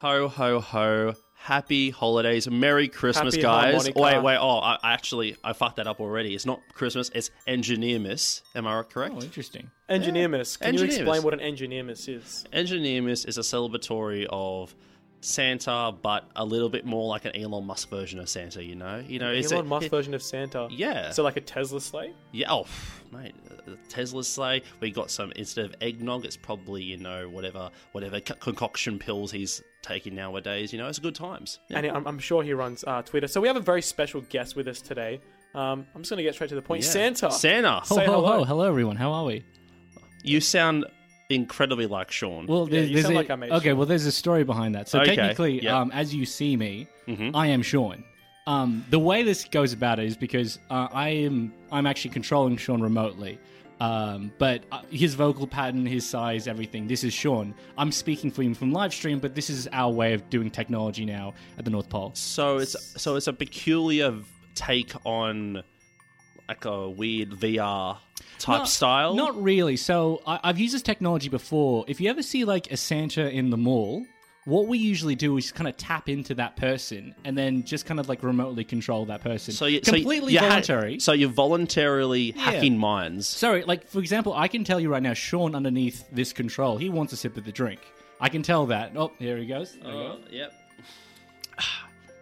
Ho ho ho! Happy holidays, Merry Christmas, Happy guys! harmonica. Wait, wait. Oh, I, I actually I fucked that up already. It's not Christmas. It's Engineermas. Am I correct? Oh, interesting. Engineermas. Can you explain what an engineermas is? Engineermas is a celebratory of Santa, but a little bit more like an Elon Musk version of Santa. You know, you know, it's Elon a, Musk it- version of Santa. Yeah. So like a Tesla sleigh. Yeah, oh, pff, mate, uh, Tesla sleigh. We got some instead of eggnog, it's probably you know whatever whatever co- concoction pills he's taking nowadays. You know, it's good times. Yeah. And I'm, I'm sure he runs uh, Twitter. So we have a very special guest with us today. Um, I'm just going to get straight to the point. Yeah. Santa. Santa, Ho, Say ho, hello. ho. Hello, everyone. How are we? you sound incredibly like Sean. Well, Yeah, there's, you there's sound a, like I made okay. Sean. Well, there's a story behind that. So Okay, technically, yeah. um, as you see me, Mhm. I am Sean. Um, the way this goes about it is because uh, I am I'm actually controlling Sean remotely. Um, but uh, his vocal pattern, his size, everything. This is Sean. I'm speaking for him from live stream, but this is our way of doing technology now at the North Pole. so it's so it's a peculiar v- take on like a weird VR type Not- style. Not really. So I, I've used this technology before. If you ever see like a Santa in the mall, what we usually do is kind of tap into that person and then just kind of like remotely control that person. so you so you- completely you ha- voluntary. so you're voluntarily hacking minds. Sorry, like for example, I can tell you right now, Sean underneath this control, he wants a sip of the drink. I can tell that. Oh, here he goes. There we oh, go. yep.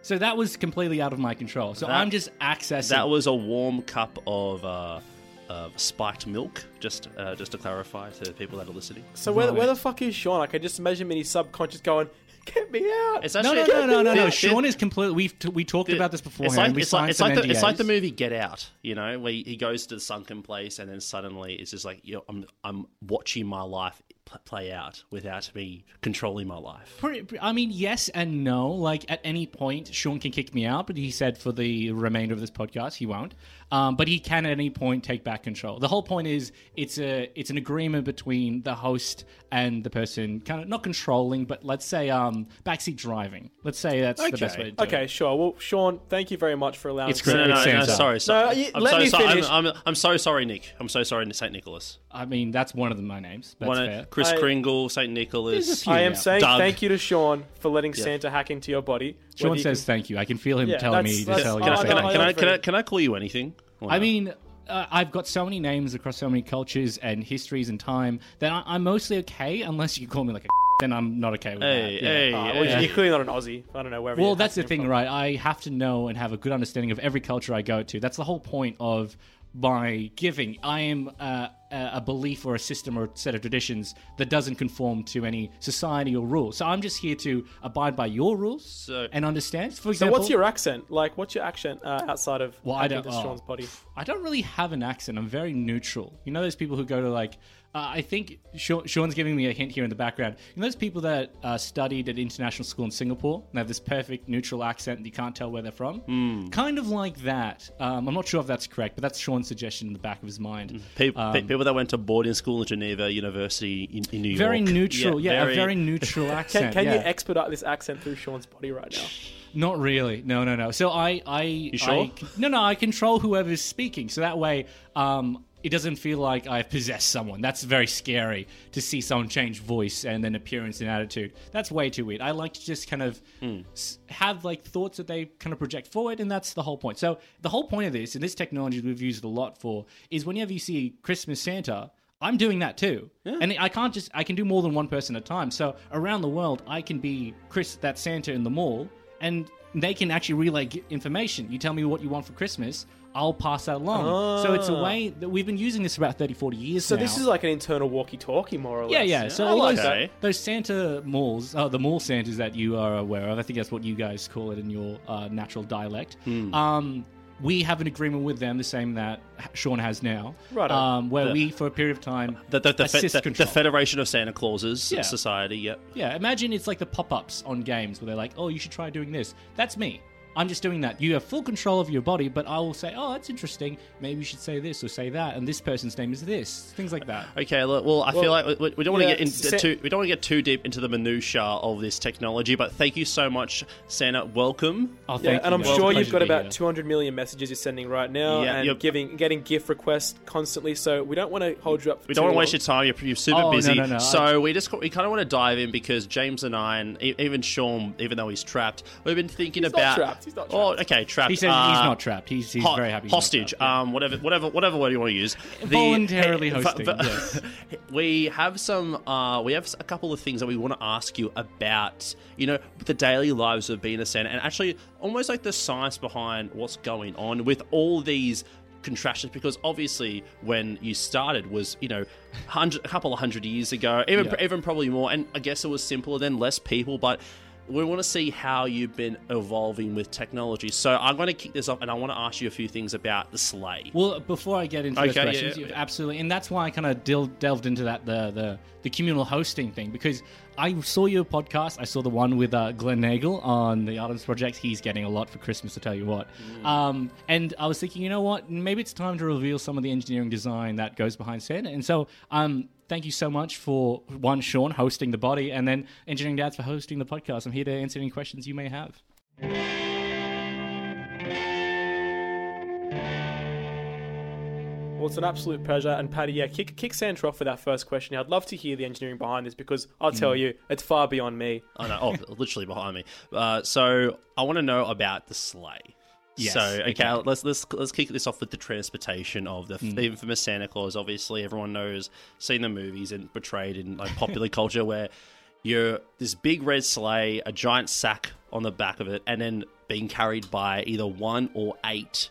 So that was completely out of my control. So That- I'm just accessing. That was a warm cup of uh, of spiked milk. Just uh, just to clarify to people that are listening. So where, where the fuck is Sean? I can just imagine him in his subconscious going, "Get me out!" It's no, actually no, no, no, no, no. It- Sean is completely. We've t- we talked about this before. It's like, we it's, like, it's, like the, it's like the movie Get Out, you know, where he goes to the sunken place and then suddenly it's just like, you know, I'm, I'm watching my life pl- play out without me controlling my life. I mean, yes and no. Like at any point, Sean can kick me out, but he said for the remainder of this podcast he won't. Um, but he can at any point take back control. The whole point is it's a it's an agreement between the host and the person, kind of not controlling, but let's say um, backseat driving. Let's say that's the best way to do Okay, it. sure. Well, Sean, thank you very much for allowing It's me. No, great. no, no, no, sorry. sorry. No, you- I'm let so me sorry. finish. I'm, I'm, I'm so sorry, Nick. I'm so sorry, St. Nicholas. I mean, that's one of the, my names. That's One of- fair. Chris I- Kringle, St. Nicholas. I am Yeah. saying Doug. thank you to Sean for letting Santa hack into your body. Sean you says can- thank you. I can feel him Yeah, telling me to tell you. Can I, Oh, can, no, I, can, I I, can, I, can I call you anything? Or I no? mean, uh, I've got so many names across so many cultures and histories and time that I, I'm mostly okay unless you call me like a then I'm not okay with Hey, that. Yeah. hey, Ah, hey. well, You're clearly not an Aussie. I don't know where. Well, that's the thing, right? I have to know and have a good understanding of every culture I go to. That's the whole point of my giving. I am uh, a a belief or a system or a set of traditions that doesn't conform to any society or rules. So I'm just here to abide by your rules So- and understand. For So example, what's your accent? Like, what's your accent uh, outside of Well, I don't- oh. Body? I don't really have an accent. I'm very neutral. You know those people who go to like. Uh, I think Sean's giving me a hint here in the background. You know those people that uh, studied at international school in Singapore and have this perfect neutral accent and you can't tell where they're from? Hmm. Kind of like that. Um, I'm not sure if that's correct, but that's Sean's suggestion in the back of his mind. People, Um, people that went to boarding school in Geneva University in, in New York. Very neutral, yeah, very- a very neutral Can, accent. can yeah. you expedite this accent through Sean's body right now? Not really. No, no, no. So I, I, you sure? no, no. I control whoever's speaking, so that way, um, it doesn't feel like I've possessed someone. That's very scary to see someone change voice and then appearance and attitude. That's way too weird. I like to just kind of hmm. s- have like thoughts that they kind of project forward, and that's the whole point. So the whole point of this, and this technology we've used a lot for, is whenever you see Christmas Santa. I'm doing that too, and I can't just I can do more than one person at a time. So around the world, I can be Chris, that Santa in the mall, and they can actually relay information. You tell me what you want for Christmas, I'll pass that along. So it's a way that we've been using this for about 30, 40 years So now. this is like an internal walkie-talkie, more or less. yeah, yeah. So I all like those, that. those Santa malls, uh, the mall Santas that you are aware of, I think that's what you guys call it in your uh, natural dialect. Hmm. Um, we have an agreement with them, the same that Sean has now, Righto. um, where we, for a period of time, The, the, the, fe- assist the, the control. Federation of Santa Clauses Yeah. Society, yep. Yeah, imagine it's like the pop ups on games where they're like, oh, you should try doing this. That's me. I'm just doing that. You have full control of your body, but I will say, oh, that's interesting. Maybe you should say this or say that, and this person's name is this. Things like that. Okay, look, well, I feel like we, we don't want to yeah, get in, Sa- too we don't want to get too deep into the minutia of this technology, but thank you so much, Santa. Welcome. Oh, Yeah, and you. I'm Well, sure you've got about here. 200 million messages you're sending right now, Yeah, and yep. giving getting gift requests constantly. So we don't want to hold you up. For We don't want to waste your time. You're, you're super Oh, busy. no, no, So we just we kind of want to dive in because James and I, and e- even Sean, even though he's trapped, we've been thinking He's not about. Trapped. He's not Oh, okay, trapped. He says he's Uh, not trapped. He's, he's ho- very happy. he's not hostage, yeah. um, whatever, whatever, whatever word you want to use. The- Voluntarily hey, hosting, but- but- yes. we have some. Uh, we have a couple of things that we want to ask you about. You know, the daily lives of being a Santa, and actually, almost like the science behind what's going on with all these contractions because obviously when you started was you know hundred, a couple of hundred years ago even Yeah. even probably more and i guess it was simpler then less people but we want to see how you've been evolving with technology so i'm going to kick this off and i want to ask you a few things about the sleigh Well, before I get into those Okay, yeah, questions, yeah, yeah. absolutely, and that's why I kind of del- delved into that the, the the communal hosting thing because I saw your podcast. I saw the one with uh, Glenn Nagel on the Artemis Project. He's getting a lot for Christmas, to tell you what. Mm. Um, and I was thinking, you know what? Maybe it's time to reveal some of the engineering design that goes behind Santa. And so, um, thank you so much for one Sean hosting the body, and then Engineering Dads for hosting the podcast. I'm here to answer any questions you may have. Well, it's an absolute pleasure. And Paddy, yeah, kick, kick Santa off with our first question. I'd love to hear the engineering behind this because I'll tell Mm. you, it's far beyond me. oh no oh literally behind me uh, so i want to know about the sleigh Yes, so okay, okay. let's let's let's kick this off with the transportation of the, Hmm. the infamous Santa Claus. Obviously, everyone knows, seen the movies and portrayed in like popular culture where you're this big red sleigh, a giant sack on the back of it, and then being carried by either one or eight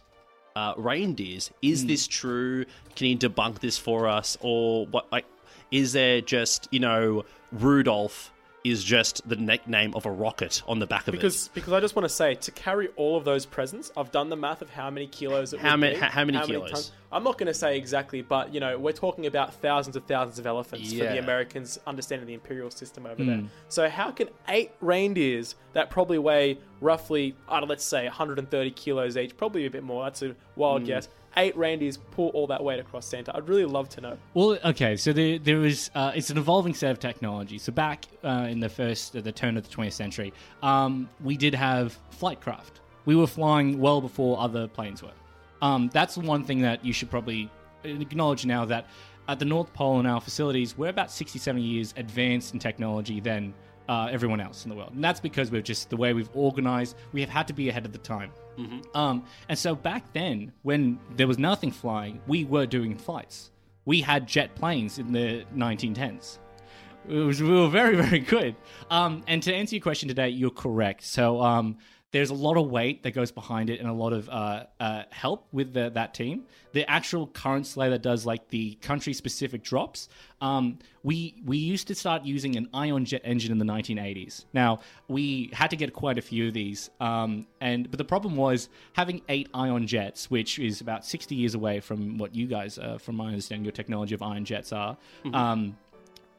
uh, reindeers. Is Hmm. this true? Can you debunk this for us, or what? Like, is there just you know Rudolph? Is just the nickname of a rocket on the back of it. Because because I just want to say to carry all of those presents, I've done the math of how many kilos it How would many- be, how- how many kilos? tons. I'm not going to say exactly, but you know we're talking about thousands of thousands of elephants for the Americans understanding the imperial system over there. Hmm. So how can eight reindeers that probably weigh roughly, I don't, let's say 130 kilos each, probably a bit more. That's a wild hmm. guess. Eight reindeers pull all that weight across Santa. I'd really love to know. Well, okay, so there, there was uh, it's an evolving set of technology. So back uh, in the first, uh, the turn of the 20th century, um, we did have flight craft. We were flying well before other planes were. Um, that's one thing that you should probably acknowledge now that at the North Pole in our facilities, we're about 60, 70 years advanced in technology than uh, everyone else in the world. And that's because we've just, the way we've organized, we have had to be ahead of the time. Um, and so back then, when there was nothing flying, we were doing flights. We had jet planes in the 1910s. It was, we were very, very good. Um, and to answer your question today, you're correct. So um, there's a lot of weight that goes behind it and a lot of uh, uh, help with the, that team. The actual current sleigh that does like the country specific drops, um, we we used to start using an ion jet engine in the 1980s. Now we had to get quite a few of these, um, and but the problem was having eight ion jets, which is about 60 years away from what you guys, uh, from my understanding, your technology of ion jets are. Um,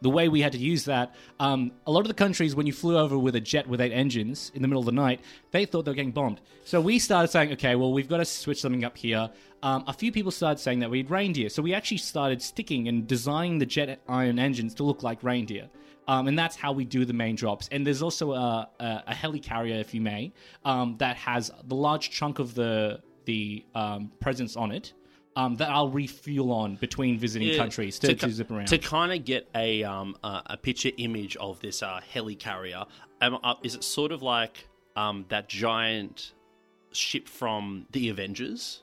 the way we had to use that, um, a lot of the countries, when you flew over with a jet with eight engines in the middle of the night, they thought they were getting bombed. So we started saying, okay, well, we've got to switch something up here. Um, a few people started saying that we had reindeer. So we actually started sticking and designing the jet ion engines to look like reindeer. Um, and that's how we do the main drops. And there's also a, a, a helicarrier, if you may, um, that has the large chunk of the the um, presents on it um, that I'll refuel on between visiting Yeah, countries to, to, zip around. To kind of get a um uh, a picture image of this uh, helicarrier, um, uh, is it sort of like um that giant ship from the Avengers?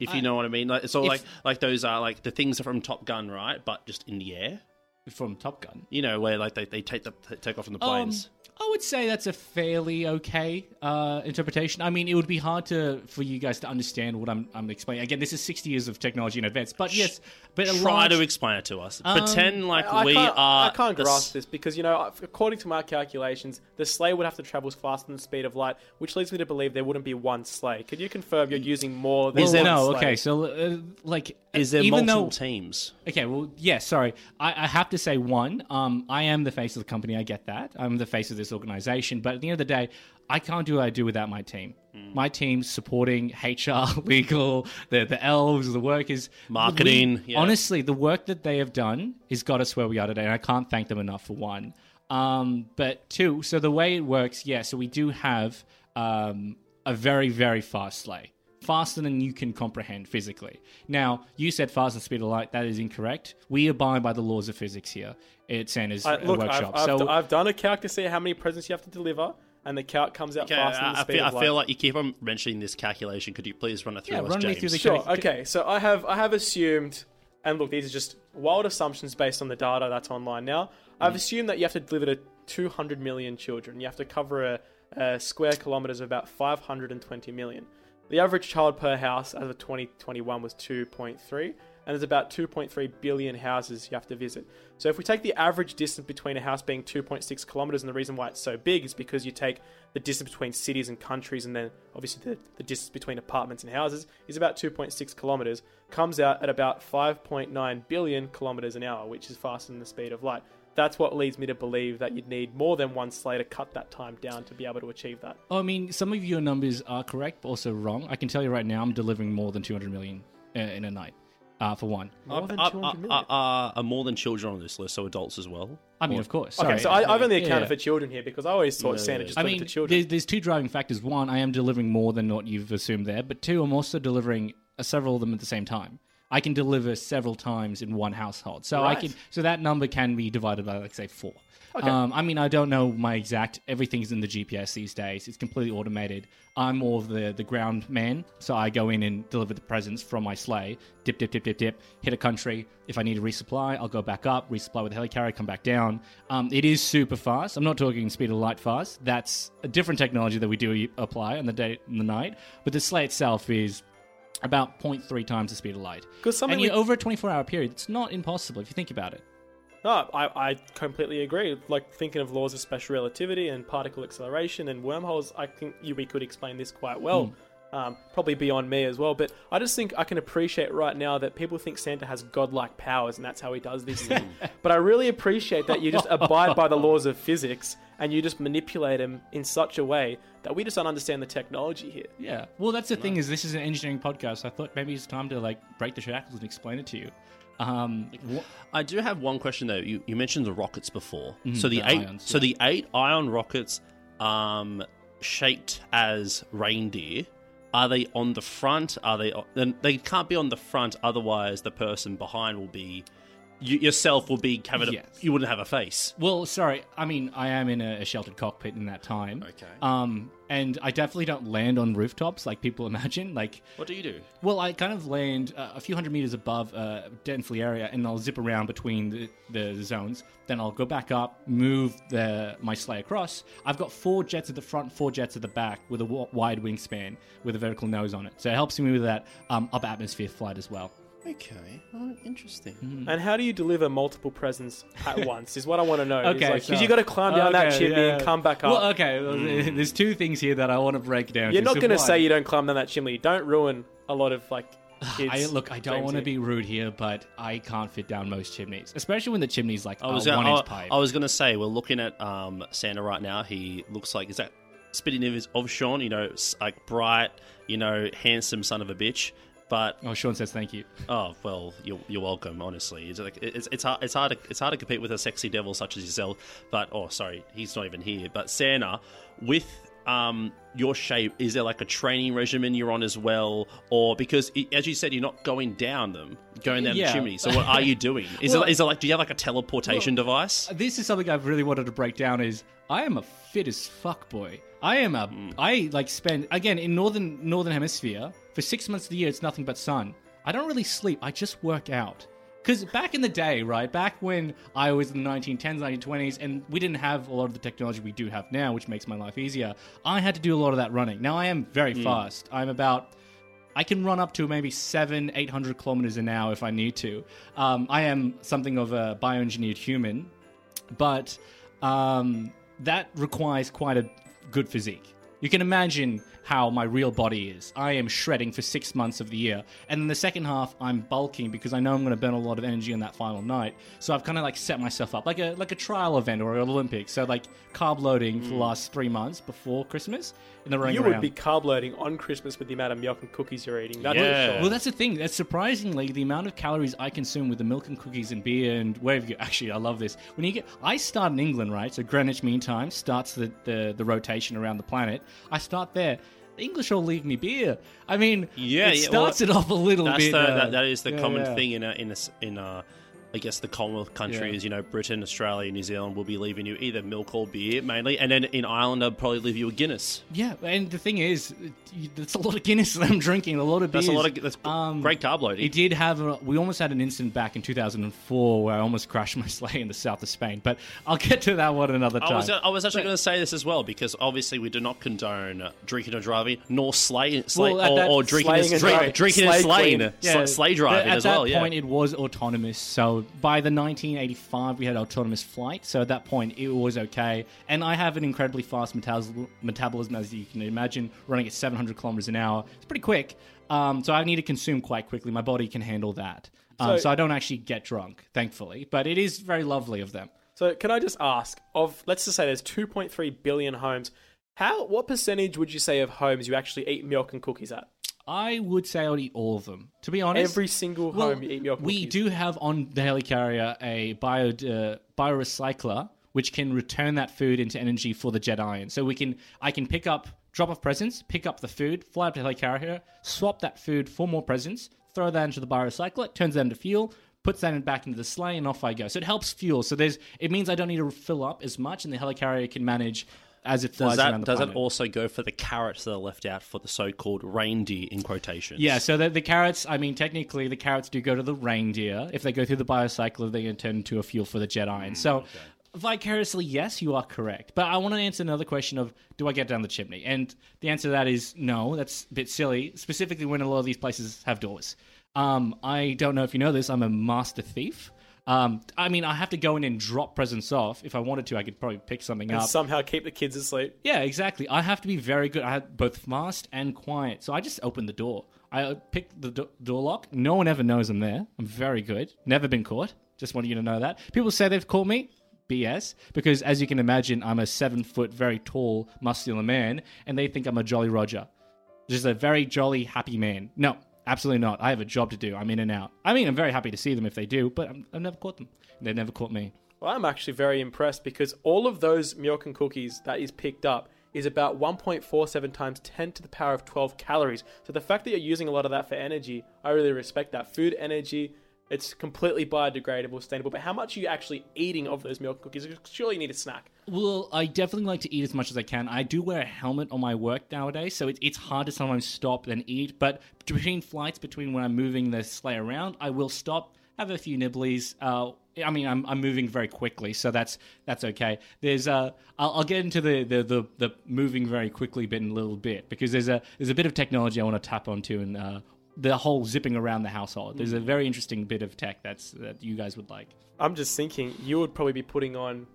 If you know what I mean, like it's all if- like like those are like the things are from Top Gun, right? But just in the air. from Top Gun. You know where like they, they take the take off in the planes. Um, I would say that's a fairly okay uh, interpretation. I mean, it would be hard to for you guys to understand what I'm, I'm explaining. Again, this is 60 years of technology in advance, but yes, but Try large, to explain it to us. Pretend like I we are. I can't the grasp s- this because you know, according to my calculations, the sleigh would have to travel faster than the speed of light, which leads me to believe there wouldn't be one sleigh. Could you confirm you're using more than Is one there- no, sleigh? okay. So, uh, like Is there Even multiple though- teams? Okay, well, yeah, sorry. I, I have to say one. Um, I am the face of the company. I get that. I'm the face of this organization. But at the end of the day, I can't do what I do without my team. My team supporting HR, legal, the the elves, the workers, Marketing, We- yeah. Honestly, the work that they have done has got us where we are today, and I can't thank them enough for one. Um, but two, so the way it works, yeah. So we do have um, a very very fast sleigh faster than you can comprehend physically. Now, you said faster speed of light. That is incorrect. We abide by the laws of physics here at Santa's I, uh, look, workshop. I've, I've, so, I've done a calc to see how many presents you have to deliver, and the calc comes out Okay, faster than the I, I speed feel, of light. I feel like you keep on mentioning this calculation. Could you please run it through Yeah, us, run me James? through the Sure. Can Okay. So I have I have assumed, and look, these are just wild assumptions based on the data that's online now. I've Mm. assumed that you have to deliver to 200 million children. You have to cover a, a square kilometers of about 520 million. The average child per house as of 2021 was 2.3, and there's about 2.3 billion houses you have to visit. So if we take the average distance between a house being 2.6 kilometers, and the reason why it's so big is because you take the distance between cities and countries, and then obviously the, the distance between apartments and houses is about 2.6 kilometers, comes out at about 5.9 billion kilometers an hour, which is faster than the speed of light. That's what leads me to believe that you'd need more than one sleigh to cut that time down to be able to achieve that. I mean, some of your numbers are correct, but also wrong. I can tell you right now, I'm delivering more than 200 million uh, in a night, uh, for one. More than Are- 200 are- million. are- are- are more than children on this list, so adults as well? I mean, Or- of course. Okay, so I, I've only Yeah. accounted for children here because I always thought Yeah, Santa yeah. just I mean, to children. there's, there's two driving factors. One, I am delivering more than what you've assumed there, but two, I'm also delivering uh, several of them at the same time. I can deliver several times in one household, so I can. So that number can be divided by, like, say, four. Okay. Um, I mean, I don't know my exact. Everything's in the GPS these days. It's completely automated. I'm more of the the ground man, so I go in and deliver the presents from my sleigh. Dip, dip, dip, dip, dip. Hit a country. If I need to resupply, I'll go back up, resupply with a helicarrier, come back down. Um, it is super fast. I'm not talking speed of light fast. That's a different technology that we do apply on the day and the night. But the sleigh itself is about 0.3 times the speed of light. 'Cause something and we- over a 24 hour period, it's not impossible if you think about it. No, I, I completely agree. Like thinking of laws of special relativity and particle acceleration and wormholes, I think you, we could explain this quite well. Hmm. Um, probably beyond me as well, but I just think I can appreciate right now that people think Santa has godlike powers and that's how he does this. but I really appreciate that you just abide by the laws of physics and you just manipulate them in such a way that we just don't understand the technology here. Yeah. Well, that's the thing is this is an engineering podcast. I thought maybe it's time to like break the shackles and explain it to you. Um, wh- I do have one question though. You, you mentioned the rockets before. so the, the eight, ions, so the eight ion rockets, um, shaped as reindeer. Are they on the front? Are they? Then they can't be on the front. Otherwise, the person behind will be. You, yourself will be covered. Yes. You wouldn't have a face. well, sorry. I mean, I am in a, a sheltered cockpit in that time. Okay. Um, and I definitely don't land on rooftops like people imagine. Like, What do you do? well, I kind of land uh, a few hundred meters above a densely area, and I'll zip around between the, the zones. Then I'll go back up, move the my sleigh across. I've got four jets at the front, four jets at the back, with a w- wide wingspan with a vertical nose on it. So it helps me with that um, up atmosphere flight as well. Okay. Oh, interesting. And how do you deliver multiple presents at once? Is what I want to know. Okay, because so- you got to climb down that Okay, chimney yeah. and come back up. Well, okay. well, There's two things here that I want to break down. You're not going to say you don't climb down that chimney. Don't ruin a lot of like kids. I, look, I don't dreams want to here. be rude here, but I can't fit down most chimneys, especially when the chimney's like I was a gonna, one inch I, pipe. I was gonna say we're looking at um, Santa right now. He looks like is that spitting image of Sean? You know, s- like bright, you know, handsome son of a bitch. But oh, Sean says thank you. oh well, you're, you're welcome. Honestly, it's like it's it's hard it's hard to, it's hard to compete with a sexy devil such as yourself. But oh, sorry, he's not even here. But Santa, with um your shape, is there like a training regimen you're on as well, or because as you said, you're not going down them, going down Yeah. the chimney. So what are you doing? Is Well- it is it like do you have like a teleportation device? This is something I've really wanted to break down. Is I am a fit as fuck boy. I am a Hmm. I like spend again in northern northern hemisphere for six months of the year. It's nothing but sun. I don't really sleep. I just work out. Because back in the day, right, back when I was in the 1910s, 1920s, and we didn't have a lot of the technology we do have now, which makes my life easier, I had to do a lot of that running. Now I am very fast. I'm about I can run up to maybe seven, eight hundred kilometers an hour if I need to. Um, I am something of a bioengineered human, but um, that requires quite a good physique. You can imagine how my real body is. I am shredding for six months of the year, and in the second half, I'm bulking because I know I'm going to burn a lot of energy on that final night. So I've kind of like set myself up like a like a trial event or an Olympics. So like carb loading for the mm. last three months before Christmas, and then running You around. would be carb loading on Christmas with the amount of milk and cookies you're eating. That's Yeah. sure. Well, that's the thing. That's surprisingly the amount of calories I consume with the milk and cookies and beer and wherever you actually. I love this. When you get, I start in England, right? So Greenwich Mean Time starts the, the the rotation around the planet. I start there. The English all leave me beer. I mean, Yeah, it yeah, well, starts it off a little That's bit. the, uh, that, that is the yeah, common yeah. thing in a, in a in uh, I guess the Commonwealth countries. You know, Britain, Australia, New Zealand will be leaving you either milk or beer mainly, and then in Ireland they'll probably leave you a Guinness. Yeah, and the thing is, it's a lot of Guinness that I'm drinking. A lot of beers. That's a lot of that's Um, great carb loading. It did have. A, we almost had an incident back in 2004 where I almost crashed my sleigh in the south of Spain. But I'll get to that one another time. I was, I was actually going to say this as well because obviously we do not condone drinking or driving, nor slay, slay Well, or, that- or drinking slaying and, and drink, driving. drinking and Slay slaying, sl- sleigh driving at as that well. Yeah, point, it was autonomous. So by the 1985, we had autonomous flight. So at that point, it was okay. And I have an incredibly fast metabol- metabolism, as you can imagine, running at 700 kilometers an hour. It's pretty quick. Um, so I need to consume quite quickly. My body can handle that. Um, So- so I don't actually get drunk, thankfully. But it is very lovely of them. So can I just ask of let's just say there's 2.3 billion homes. How what percentage would you say of homes you actually eat milk and cookies at? I would say I would eat all of them. To be honest, Every single Well, home you eat milk and we do have on the helicarrier a bio uh, biorecycler which can return that food into energy for the jet ion. So we can I can pick up drop off presents, pick up the food, fly up to the helicarrier, swap that food for more presents, throw that into the biorecycler, it turns that into fuel. Puts that in, back into the sleigh and off I go. So it helps fuel. So there's it means I don't need to fill up as much, and the helicarrier can manage as it flies does around that the does planet. it also go for the carrots that are left out for the so-called reindeer in quotations? Yeah, so the, the carrots, I mean, technically, the carrots do go to the reindeer. If they go through the biocycle, they can turn into a fuel for the jet ion. so, vicariously, yes, you are correct. But I want to answer another question of do I get down the chimney? And the answer to that is no, that's a bit silly, specifically when a lot of these places have doors. Um, I don't know if you know this, I'm a master thief. Um, I mean, I have to go in and drop presents off. If I wanted to, I could probably pick something and up. somehow keep the kids asleep. Yeah, exactly. I have to be very good. I have both fast and quiet. So I just open the door. I uh, pick the do- door lock. No one ever knows I'm there. I'm very good. Never been caught. Just want you to know that. People say they've caught me. BS. Because as you can imagine, I'm a seven foot, very tall, muscular man, and they think I'm a Jolly Roger. Just a very jolly, happy man. No, absolutely not. I have a job to do. I'm in and out. I mean, I'm very happy to see them if they do, but I'm, I've never caught them. They've never caught me. Well, I'm actually very impressed because all of those milk and cookies that is picked up is about 1.47 times 10 to the power of 12 calories. So the fact that you're using a lot of that for energy, I really respect that. Food energy, it's completely biodegradable, sustainable. But how much are you actually eating of those milk cookies? Surely you need a snack. Well, I definitely like to eat as much as I can. I do wear a helmet on my work nowadays, so it, it's hard to sometimes stop and eat. But between flights, between when I'm moving the sleigh around, I will stop, have a few nibblies. Uh, I mean, I'm, I'm moving very quickly, so that's that's okay. There's uh, I'll, I'll get into the, the, the, the moving very quickly bit in a little bit because there's a there's a bit of technology I want to tap onto and uh, the whole zipping around the household. There's a very interesting bit of tech that's that you guys would like. I'm just thinking you would probably be putting on,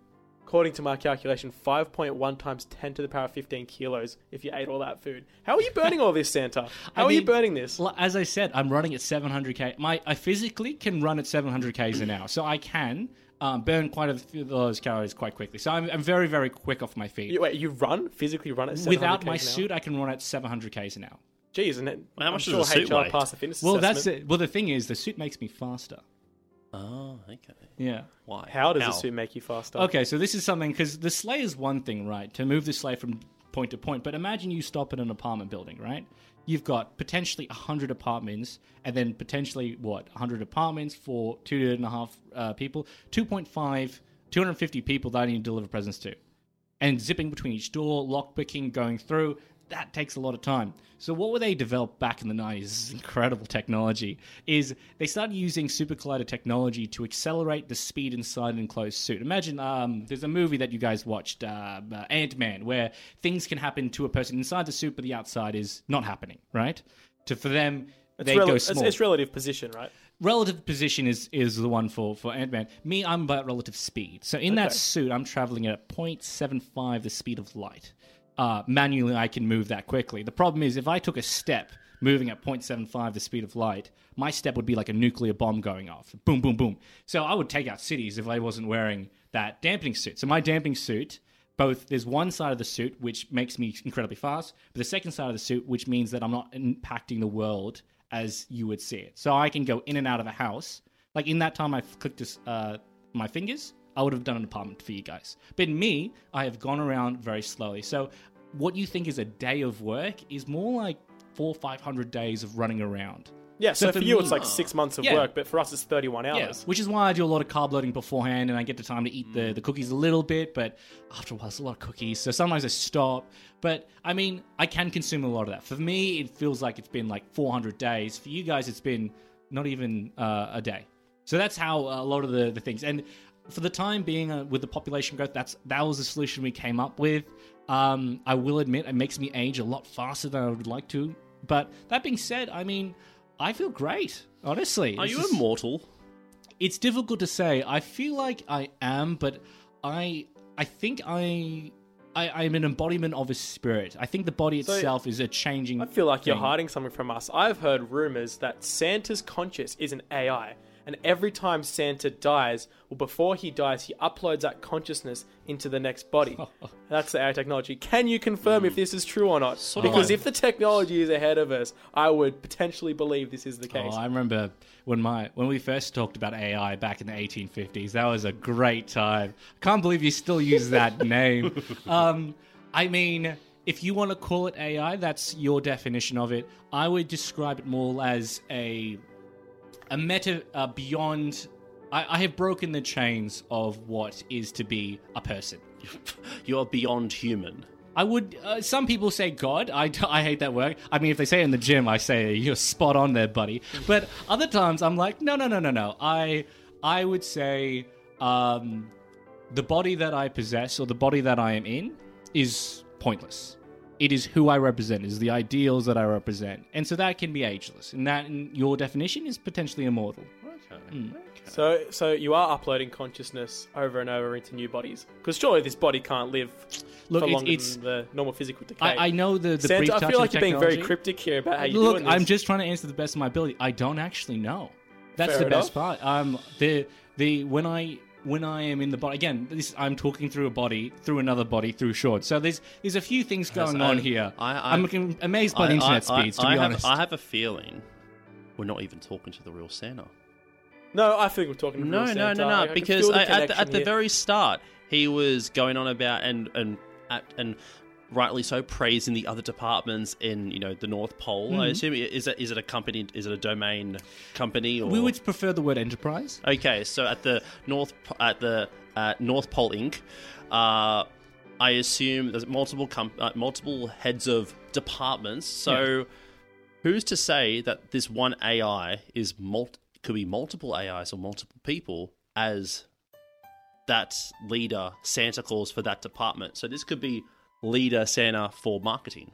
according to my calculation, 5.1 times 10 to the power of 15 kilos if you ate all that food. How are you burning all this, Santa? How I are you burning this? As I said, I'm running at 700k. My I physically can run at 700 k's an hour, so I can um, burn quite a few of those calories quite quickly. So I'm, I'm very very quick off my feet. You, wait, you run physically run at 700 Without my k's an hour? suit, I can run at 700 k's an hour. Jeez, and it, Well, how I'm much sure does a suit HR weigh? passed the fitness Well, that's it. Well, the thing is, the suit makes me faster. Oh, okay. Yeah. Why? How does a suit make you faster? Okay, so this is something because the sleigh is one thing, right? To move the sleigh from point to point. But imagine you stop at an apartment building, right? You've got potentially 100 apartments, and then potentially, what, 100 apartments for two and a half uh, people? 2.5, 250 people that I need to deliver presents to. And zipping between each door, lock picking, going through, that takes a lot of time. So what were they developed back in the 90s? This is incredible technology. Is they started using super collider technology to accelerate the speed inside an enclosed suit. Imagine um, there's a movie that you guys watched, uh, uh, Ant Man, where things can happen to a person inside the suit, but the outside is not happening. Right? To for them, It's, they rel- go small it's relative position, right? relative position is is the one for for Ant Man. Me, I'm about relative speed. So in that suit, I'm traveling at 0.75 the speed of light. Uh, manually I can move that quickly. The problem is if I took a step moving at 0.75 the speed of light, my step would be like a nuclear bomb going off. Boom, boom, boom. So I would take out cities if I wasn't wearing that dampening suit. So my dampening suit, both there's one side of the suit which makes me incredibly fast, but the second side of the suit which means that I'm not impacting the world as you would see it. So I can go in and out of a house. Like in that time I clicked uh, my fingers, I would have done an apartment for you guys. But me, I have gone around very slowly. So what you think is a day of work is more like four, five hundred days of running around. Yeah, so, So for for you me- it's like six months of Yeah. work, but for us it's 31 Yeah, hours. which is why I do a lot of carb loading beforehand, and I get the time to eat the, the cookies a little bit. But after a while, it's a lot of cookies, so sometimes I stop. But I mean, I can consume a lot of that. For me, it feels like it's been like 400 days. For you guys, it's been not even uh, a day. So that's how a lot of the, the things. And for the time being, uh, with the population growth, that's that was the solution we came up with. Um, I will admit, it makes me age a lot faster than I would like to. But that being said, I mean, I feel great. Honestly, Are It's you just- immortal? it's difficult to say. I feel like I am, but I I think I I I'm an embodiment of a spirit. I think the body So, itself is a changing. I feel like you're hiding something from us. I've heard rumors that Santa's conscious is an AI, and every time Santa dies, well, before he dies, he uploads that consciousness into the next body. That's the AI technology. Can you confirm if this is true or not? Because if the technology is ahead of us, I would potentially believe this is the case. Oh, I remember when my when we first talked about AI back in the 1850s. That was a great time. I Can't believe you still use that name. Um, I mean, if you want to call it AI, that's your definition of it. I would describe it more as a a meta uh, beyond. I, I have broken the chains of what is to be a person. You're beyond human. I would. Uh, some people say God. I, I hate that word. I mean, if they say it in the gym, I say you're spot on there, buddy. But other times, I'm like, no, no, no, no, no. I I would say um, the body that I possess or the body that I am in is pointless. It is who I represent. Is the ideals that I represent, and so that can be ageless. And that, in your definition, is potentially immortal. Okay. So, so you are uploading consciousness over and over into new bodies, because surely this body can't live Look, for it's- longer it's- than the normal physical decay. I, I know the the brief Santa, I feel like you're being very cryptic here about how you're Look, doing this. I'm just trying to answer the best of my ability. I don't actually know. That's Fair the best part. Um, the the when I when I am in the body again, this I'm talking through a body, through another body, through short. So there's there's a few things going I- on here. I- I- am amazed by the internet speeds. To I be have, honest, I have a feeling we're not even talking to the real Santa. No, I think we're talking. to No, real no, Santa. no, I- I no. can Because feel the I, at, the, connection at the here. very start, he was going on about and and at, and rightly so praising the other departments in you know the North Pole. Mm-hmm. I assume is it is it a company? Is it a domain company? Or? we would prefer the word enterprise. Okay, so at the North at the uh, North Pole Inc., uh, I assume there's multiple com- uh, multiple heads of departments. So who's to say that this one AI is mul- could be multiple AIs or multiple people as that leader Santa Claus for that department? So this could be leader Santa for marketing.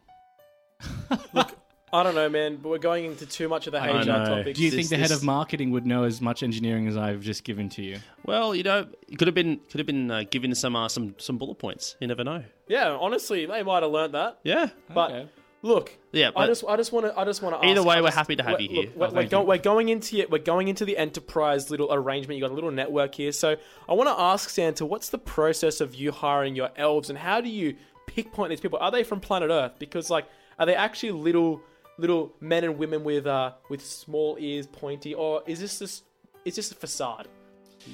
Look, I don't know, man, but we're going into too much of the I HR know. topics. Do you This- think the head this- of marketing would know as much engineering as I've just given to you? Well, you know, it could have been could have been uh, given some uh, some some bullet points. You never know. Yeah, honestly, they might have learnt that. Yeah. But Okay. look, Yeah, I but- just, I just want to, I just want to. Either way, we're happy to have you here. We're, Oh, we're, thank go- you. we're going into it. We're going into the enterprise little arrangement. You got a little network here, so I want to ask Santa, what's the process of you hiring your elves, and how do you pinpoint these people? Are they from planet Earth? Because like, are they actually little, little men and women with uh with small ears, pointy, or is this just, is this a facade?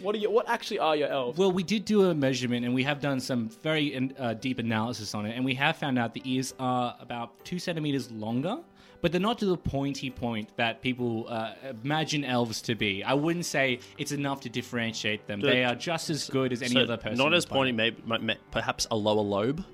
What are you? What actually are your elves? Well, we did do a measurement, and we have done some very uh, deep analysis on it, and we have found out the ears are about two centimeters longer, but they're not to the pointy point that people uh, imagine elves to be. I wouldn't say it's enough to differentiate them. They are just as good as any So other person. Not as pointy, maybe, might- perhaps a lower lobe.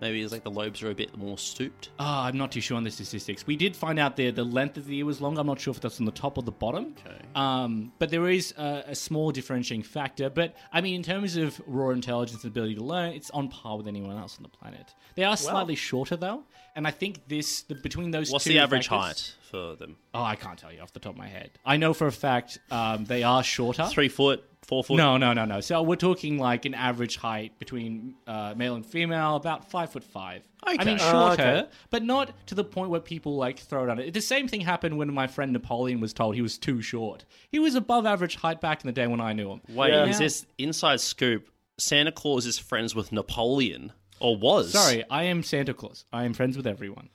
Maybe it's like the lobes are a bit more stooped. Ah, I'm not too sure on the statistics. We did find out the the length of the ear was longer. I'm not sure if that's on the top or the bottom. Okay. Um, but there is a, a small differentiating factor. But I mean, in terms of raw intelligence and ability to learn, it's on par with anyone else on the planet. They are slightly shorter though, and I think this the, between those What's two the average factors- height for them? Oh, I can't tell you off the top of my head. I know for a fact um, they are shorter. Three foot, four foot. No, no, no, no. So we're talking like an average height between uh, male and female, about five foot five. I mean, Oh, shorter, okay. but not to the point where people like throw it on it. The same thing happened when my friend Napoleon was told he was too short. He was above average height back in the day when I knew him. Wait, Yeah. is this inside scoop? Santa Claus is friends with Napoleon, or was? Sorry, I am Santa Claus. I am friends with everyone.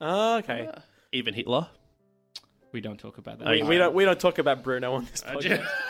Ah, okay. even Hitler. We don't talk about that. We, we don't we don't talk about Bruno on this podcast.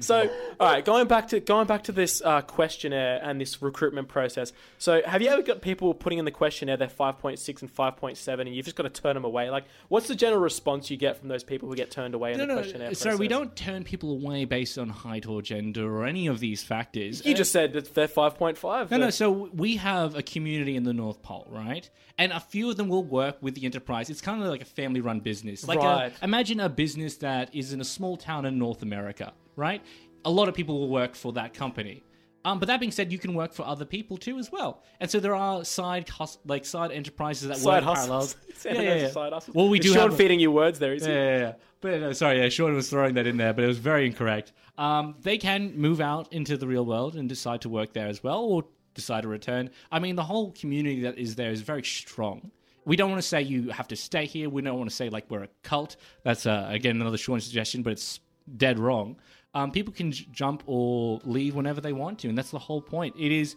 So, all right, going back to going back to this uh, questionnaire and this recruitment process. So, have you ever got people putting in the questionnaire they're five point six and five point seven, and you've just got to turn them away? Like, what's the general response you get from those people who get turned away in No, the no, questionnaire? sorry, we don't turn people away based on height or gender or any of these factors. You Uh, just said that they're five point five. No, no. So we have a community in the North Pole, right? And a few of them will work with the enterprise. It's kind of like a family-run business. Like, a- Right. imagine a business that is in a small town in North America, right? A lot of people will work for that company. Um, but that being said, you can work for other people too as well. And so there are side hus- like side enterprises that Side work parallel. Santa knows the Side hustles. Well, we do Sean have. feeding you words there, is he? Yeah, yeah, yeah. But no, sorry, yeah, Sean was throwing that in there, but it was very incorrect. Um, they can move out into the real world and decide to work there as well, or decide to return. I mean, the whole community that is there is very strong. We don't want to say you have to stay here. We don't want to say like we're a cult. That's uh, again another Sean suggestion, but it's dead wrong. Um, people can j- jump or leave whenever they want to, and that's the whole point. It is.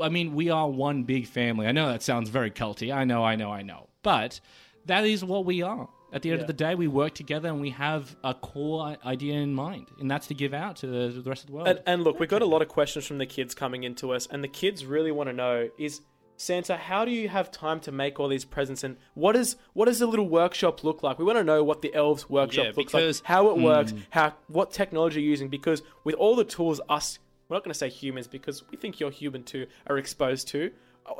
I mean, we are one big family. I know that sounds very culty. I know, I know, I know. But that is what we are. At the end Yeah. of the day, we work together and we have a core idea in mind, and that's to give out to the, to the rest of the world. And, and look, we've got a lot of questions from the kids coming into us, and the kids really want to know is Santa, how do you have time to make all these presents, and what is what does the little workshop look like? We want to know what the elves workshop Yeah, looks because- like, how it works, Hmm. how what technology you're using. Because with all the tools, us we're not going to say humans because we think you're human too are exposed to.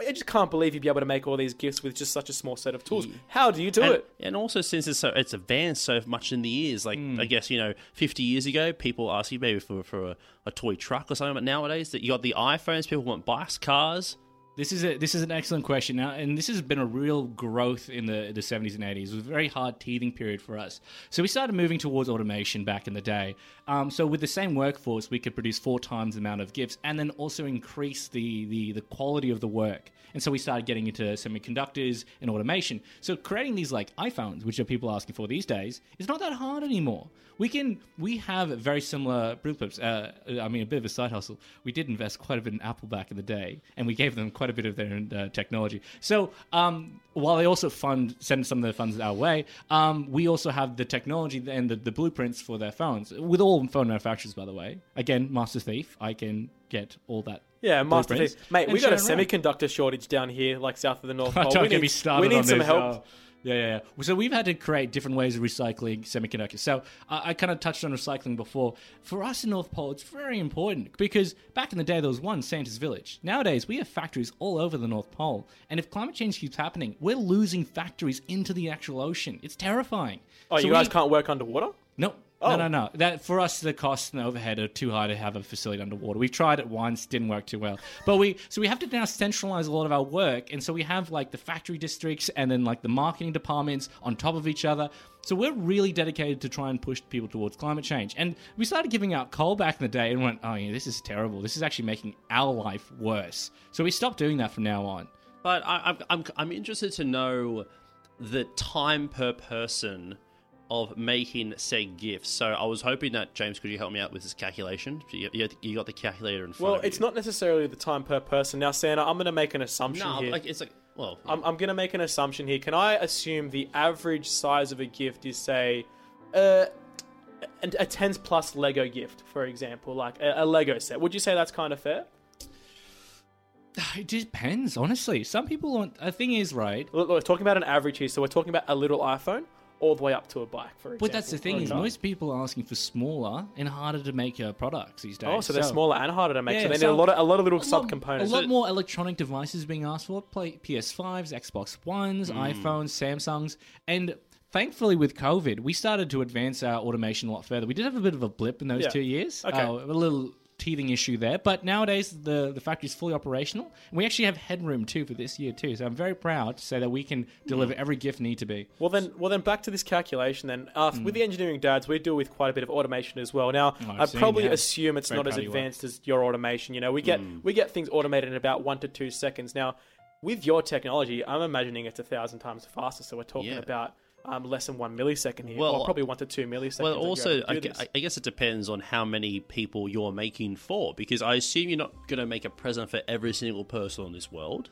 I just can't believe you'd be able to make all these gifts with just such a small set of tools. How do you do and, it? and also since it's so it's advanced so much in the years, like Hmm. I guess you know, fifty years ago, people ask you maybe for for a, a toy truck or something. But nowadays, that you got the iPhones, people want bikes, cars. This is a, this is an excellent question now, and this has been a real growth in the the seventies and eighties. It was a very hard teething period for us. So we started moving towards automation back in the day. Um, so with the same workforce, we could produce four times the amount of gifts, and then also increase the the the quality of the work. And so we started getting into semiconductors and automation. So creating these like iPhones, which are people asking for these days, is not that hard anymore. We can we have very similar blueprints. Uh, I mean, a bit of a side hustle. We did invest quite a bit in Apple back in the day, and we gave them quite a bit of their uh, technology. So um, while they also fund send some of their funds our way, um, we also have the technology and the, the blueprints for their phones with all phone manufacturers. By the way, again, Master Thief, I can get all that. Yeah, Master blueprints Mate, and we got a around. semiconductor shortage down here, like south of the North Pole. Don't we get need, me started we need on some this, help. oh. Yeah, yeah, yeah. So we've had to create different ways of recycling semiconductors. So uh, I kind of touched on recycling before. For us in North Pole, it's very important because back in the day there was one Santa's Village. Nowadays we have factories all over the North Pole, and if climate change keeps happening, we're losing factories into the actual ocean. It's terrifying. Oh, So you guys we- can't work underwater? no. Oh. No, no, no. That for us, the costs and overhead are too high to have a facility underwater. We've tried it once, didn't work too well. But we, so we have to now centralize a lot of our work, and so we have like the factory districts and then like the marketing departments on top of each other. So we're really dedicated to try and push people towards climate change. And we started giving out coal back in the day, and went, oh yeah, this is terrible. This is actually making our life worse. So we stopped doing that from now on. But I, I'm, I'm I'm interested to know the time per person of making said gifts. So I was hoping that James, could you help me out with this calculation? You, you, you got the calculator in front Well, of it's you. not necessarily the time per person. Now, Santa, I'm going to make an assumption No, here. like it's like well, I'm, I'm going to make an assumption here. Can I assume the average size of a gift is, say, uh, a, a 10 plus Lego gift, for example, like a, a Lego set? Would you say that's kind of fair? It depends, honestly. Some people want. The thing is, right? Look, we're talking about an average here, so we're talking about a little iPhone all the way up to a bike, for example. But that's the thing is, most people are asking for smaller and harder to make uh, products these days. Oh, so they're smaller and harder to make. Yeah, so they need a lot of a lot of little a lot- subcomponents. A lot more electronic devices being asked for: play PS5s, Xbox Ones, Hmm. iPhones, Samsungs, and thankfully with COVID, we started to advance our automation a lot further. We did have a bit of a blip in those Yeah. two years. Okay. Uh, a little teething issue there. But nowadays, the the factory is fully operational, we actually have headroom too for this year too. So I'm very proud to say that we can deliver every gift need to be. Well then, well then, back to this calculation. Then, uh, with the engineering dads, we deal with quite a bit of automation as well. Now. Oh, I probably assume it's Very not as of you, advanced as your automation. You know, we get Hmm. we get things automated in about one to two seconds. Now, with your technology, I'm imagining it's a thousand times faster. So we're talking Yeah. about um, less than one millisecond here. Well, Well, probably one to two milliseconds. Well, also, able I, do gue- this. I guess it depends on how many people you're making for, because I assume you're not going to make a present for every single person on this world.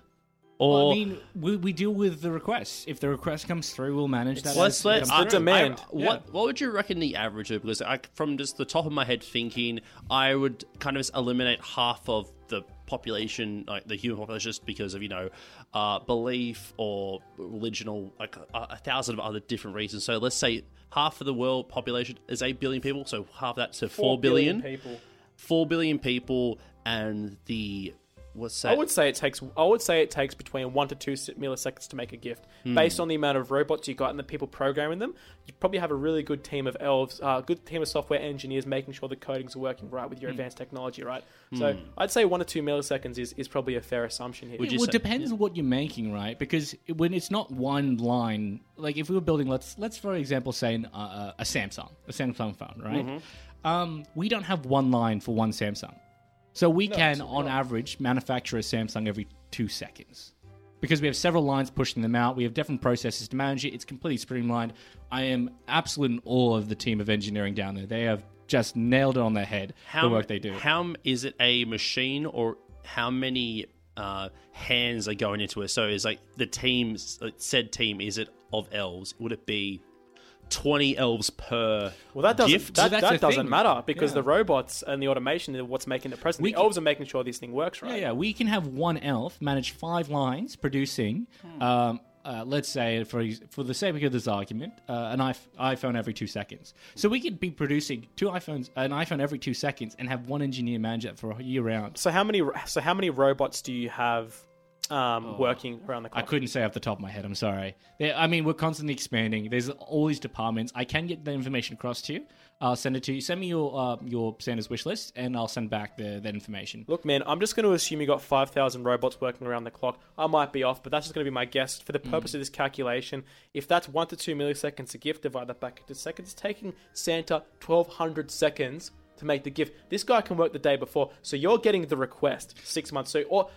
Or Well, I mean, we, we deal with the requests. If the request comes through, we'll manage that. let's as- let it's comes the through. demand. I- what what would you reckon the average of? Because I, from just the top of my head thinking, I would kind of eliminate half of the population, like the human population, just because of you know uh, belief or religion or like a, a thousand of other different reasons. So let's say half of the world population is eight billion people, so half that to four billion, people. four billion people, and the what's that? I would say it takes. I would say it takes between one to two milliseconds to make a gift, Hmm. based on the amount of robots you got and the people programming them. You probably have a really good team of elves, a uh, good team of software engineers making sure the codings are working right Hmm. with your advanced technology, right? So I'd say one to two milliseconds is, is probably a fair assumption here. Would you well, say- it depends on what you're making, right? Because when it's not one line, like if we were building, let's let's for example say an, uh, a Samsung, a Samsung phone, right? Mm-hmm. Um, we don't have one line for one Samsung, so we can, on average, manufacture a Samsung every two seconds. Because we have several lines pushing them out, we have different processes to manage it. It's completely streamlined. I am absolute in awe of the team of engineering down there. They have just nailed it on their head. How, the work they do. How is it a machine or how many uh, hands are going into it? So is like the team, said team, is it of elves? Would it be twenty elves per well, that doesn't gift? that, So that doesn't thing. matter because Yeah. the robots and the automation are what's making it present. We the can- elves are making sure this thing works, right? Yeah, yeah. We can have one elf manage five lines, producing, um, uh, let's say, for for the sake of this argument, uh, an iP- iPhone every two seconds. So we could be producing two iPhones, an iPhone every two seconds, and have one engineer manage it for a year round. So how many so how many robots do you have um, working around the Oh. I couldn't say off the top of my head. I'm sorry. There, I mean, we're constantly expanding. There's all these departments. I can get the information across to you. I'll send it to you. Send me your uh, your Santa's wish list, and I'll send back the that information. Look, man, I'm just going to assume you got 5,000 robots working around the clock. I might be off, but that's just going to be my guess. For the purpose of this calculation, if that's 1 to 2 milliseconds a gift, divide that back into seconds, it's taking Santa 1,200 seconds to make the gift. This guy can work the day before, so you're getting the request six months. So, or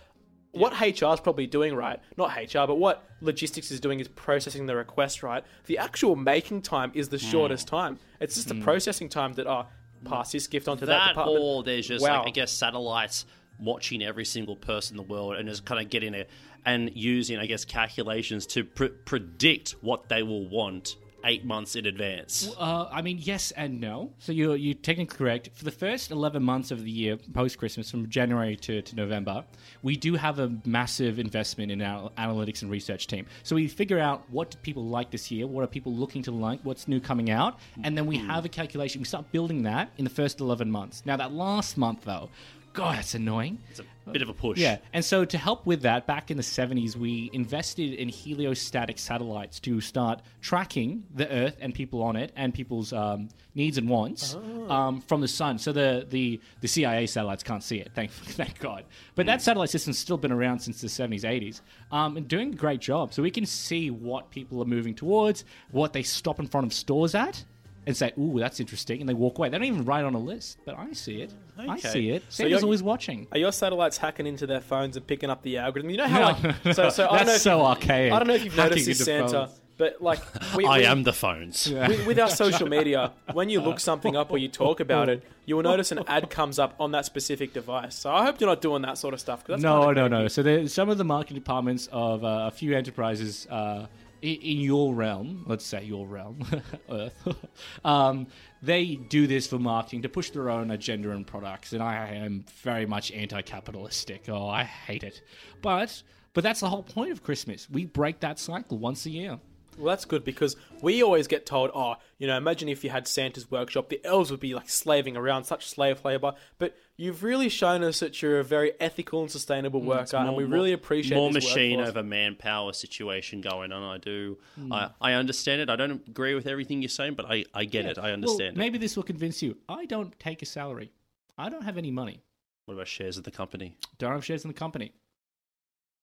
what HR is probably doing, right? Not HR, but what logistics is doing is processing the request, right? The actual making time is the shortest hmm. time. It's just the hmm. processing time that, oh, pass this gift onto that, that department. or there's just Wow. like I guess satellites watching every single person in the world and just kind of getting it and using I guess calculations to pr- predict what they will want eight months in advance. Uh, I mean, yes and no. So you're you're technically correct. For the first eleven months of the year, post Christmas, from January to, to November, we do have a massive investment in our analytics and research team. So we figure out what do people like this year, what are people looking to like, what's new coming out, and then we have a calculation. We start building that in the first eleven months. Now that last month, though, God, that's annoying. It's a bit of a push. Yeah, and so to help with that, back in the 70s, we invested in heliostatic satellites to start tracking the Earth and people on it and people's um, needs and wants um, from the sun. So the, the, the CIA satellites can't see it, thank, thank God. But that satellite system's still been around since the 70s, 80s, um, and doing a great job. So we can see what people are moving towards, what they stop in front of stores at. And say, "Ooh, that's interesting," and they walk away. They don't even write on a list, but I see it. I see it. So Santa's you're- always watching. Are your satellites hacking into their phones and picking up the algorithm? You know how like so so I don't know if so you- archaic. I don't know if you've Hacking noticed this, Santa, phones. but like we, I we- am the phones. with, with our social media, when you look something up or you talk about it, you will notice an ad comes up on that specific device. So I hope you're not doing that sort of stuff. 'cause that's No, kinda no, no. So there's some of the marketing departments of uh, a few enterprises uh, in, your realm, let's say your realm, Earth, um, they do this for marketing to push their own agenda and products, and I am very much anti-capitalistic. Oh, I hate it. But but that's the whole point of Christmas. We break that cycle once a year. Well, that's good because we always get told, oh, you know, imagine if you had Santa's workshop, the elves would be like slaving around, such slave labor. But you've really shown us that you're a very ethical and sustainable worker, and we really appreciate more this machine workforce. over manpower situation going on. I do. Hmm. I, I understand it. I don't agree with everything you're saying, but I, I get it. I understand. Well, maybe this will convince you. I don't take a salary. I don't have any money. What about shares of the company? Don't have shares in the company.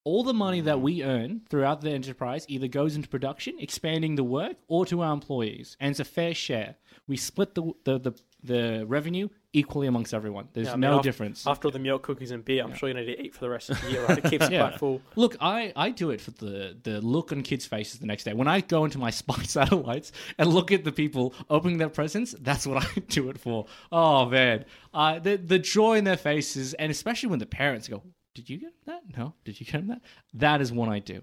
All the money that we earn throughout the enterprise either goes into production, expanding the work, or to our employees, and it's a fair share. We split the the the, the revenue equally amongst everyone. There's Yeah, I mean, no af- difference. After all the milk, cookies, and beer, I'm sure you're need to eat for the rest of the year. Right? It keeps you Yeah. quite full. Look, I, I do it for the, the look on kids' faces the next day. When I go into my spy satellites and look at the people opening their presents, that's what I do it for. Oh man, uh, the the joy in their faces, and especially when the parents go, "Did you get that? No, did you get that?" That is what I do.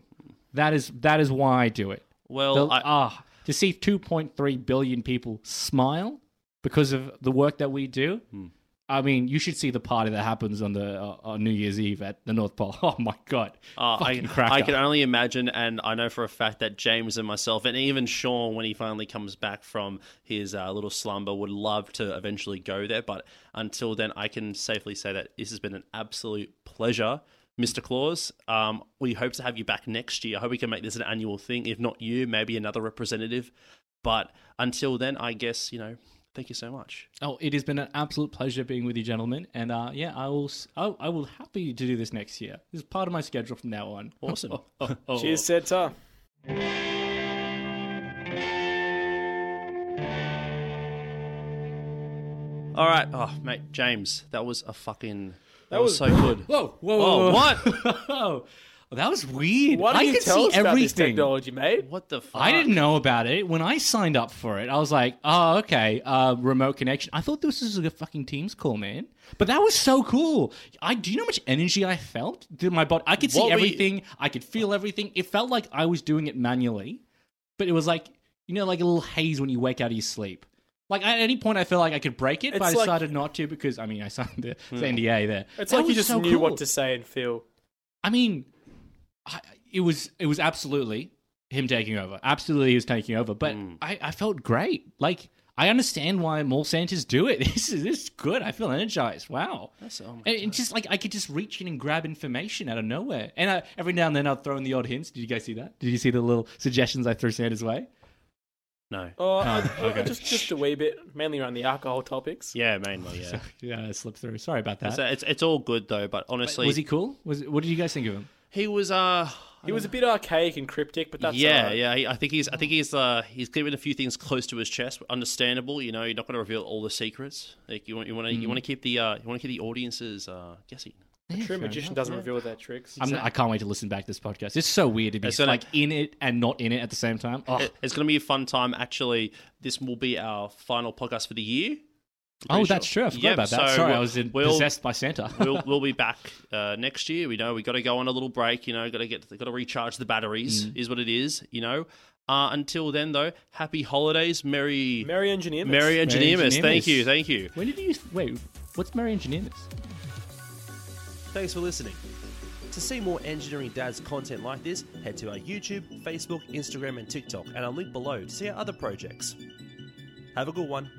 That is that is why I do it. Well, The- I, ah, to see 2.3 billion people smile because of the work that we do. Hmm. I mean, you should see the party that happens on the uh, on New Year's Eve at the North Pole. Oh my god, Uh, I! I can only imagine, and I know for a fact that James and myself, and even Sean, when he finally comes back from his uh, little slumber, would love to eventually go there. But until then, I can safely say that this has been an absolute pleasure, Mr. Claus. Um, we hope to have you back next year. I hope we can make this an annual thing. If not you, maybe another representative. But until then, I guess you know. Thank you so much. Oh, it has been an absolute pleasure being with you, gentlemen. And uh, yeah, I will. I will happy to do this next year. This is part of my schedule from now on. Awesome. Oh, oh. Cheers, Seta. All right. Oh, mate, James, that was a fucking. That, That was, was- so good. Whoa, whoa, Oh, whoa, what? whoa. that was weird. Why I did you could tell see us about this everything. technology, mate? What the fuck? I didn't know about it when I signed up for it. I was like, "Oh, okay, uh, remote connection." I thought this was a fucking Teams call, man. But that was so cool. I do you know how much energy I felt through my body? I could see What were you- everything. I could feel everything. It felt like I was doing it manually, but it was like you know, like a little haze when you wake out of your sleep. Like at any point, I felt like I could break it, but I It's like- decided not to because I mean, I signed the, the NDA there. It's That like you just so knew cool. what to say and feel. I mean, I, it was it was absolutely him taking over. Absolutely, he was taking over. But Mm. I, I felt great. Like I understand why mall Santas do it. This is this is good. I feel energized. Wow. That's, oh my And and just like I could just reach in and grab information out of nowhere. And I, every now and then I'd throw in the odd hints. Did you guys see that? Did you see the little suggestions I threw Santa's way? No. Oh, I- I- okay. just just a wee bit, mainly around the alcohol topics. Yeah, mainly. Yeah. Yeah, I slipped through. Sorry about that. So it's it's all good though, but honestly, was he cool? Was what did you guys think of him? He was uh He was a bit archaic and cryptic, but that's yeah, alright. yeah. He, I think he's. I think he's. Uh, he's keeping a few things close to his chest. Understandable, you know. You're not going to reveal all the secrets. Like you want. You want to. You want to keep the. Uh, you want to keep the audiences uh, guessing. A true magician doesn't reveal their tricks. I'm, I can't wait to listen back to this podcast. It's so weird to be It's gonna- like in it and not in it at the same time. Oh, It- it's going to be a fun time. Actually, this will be our final podcast for the year. Oh pretty that's sure. true. I forgot Yep, about that. so Sorry, I we'll- was in, we'll- possessed by Santa. we'll we'll be back uh, next year. We know we got to go on a little break. You know, got to get got to recharge the batteries. Mm. Is what it is. You know. Uh, until then, though, happy holidays, merry Merry Engineer. merry engineers. Engineermas. Thank you, thank you. when did you wait? What's Mary Engineers? Thanks for listening. To see more Engineering Dads content like this, head to our YouTube, Facebook, Instagram, and TikTok, and I'll link below to see our other projects. Have a good one.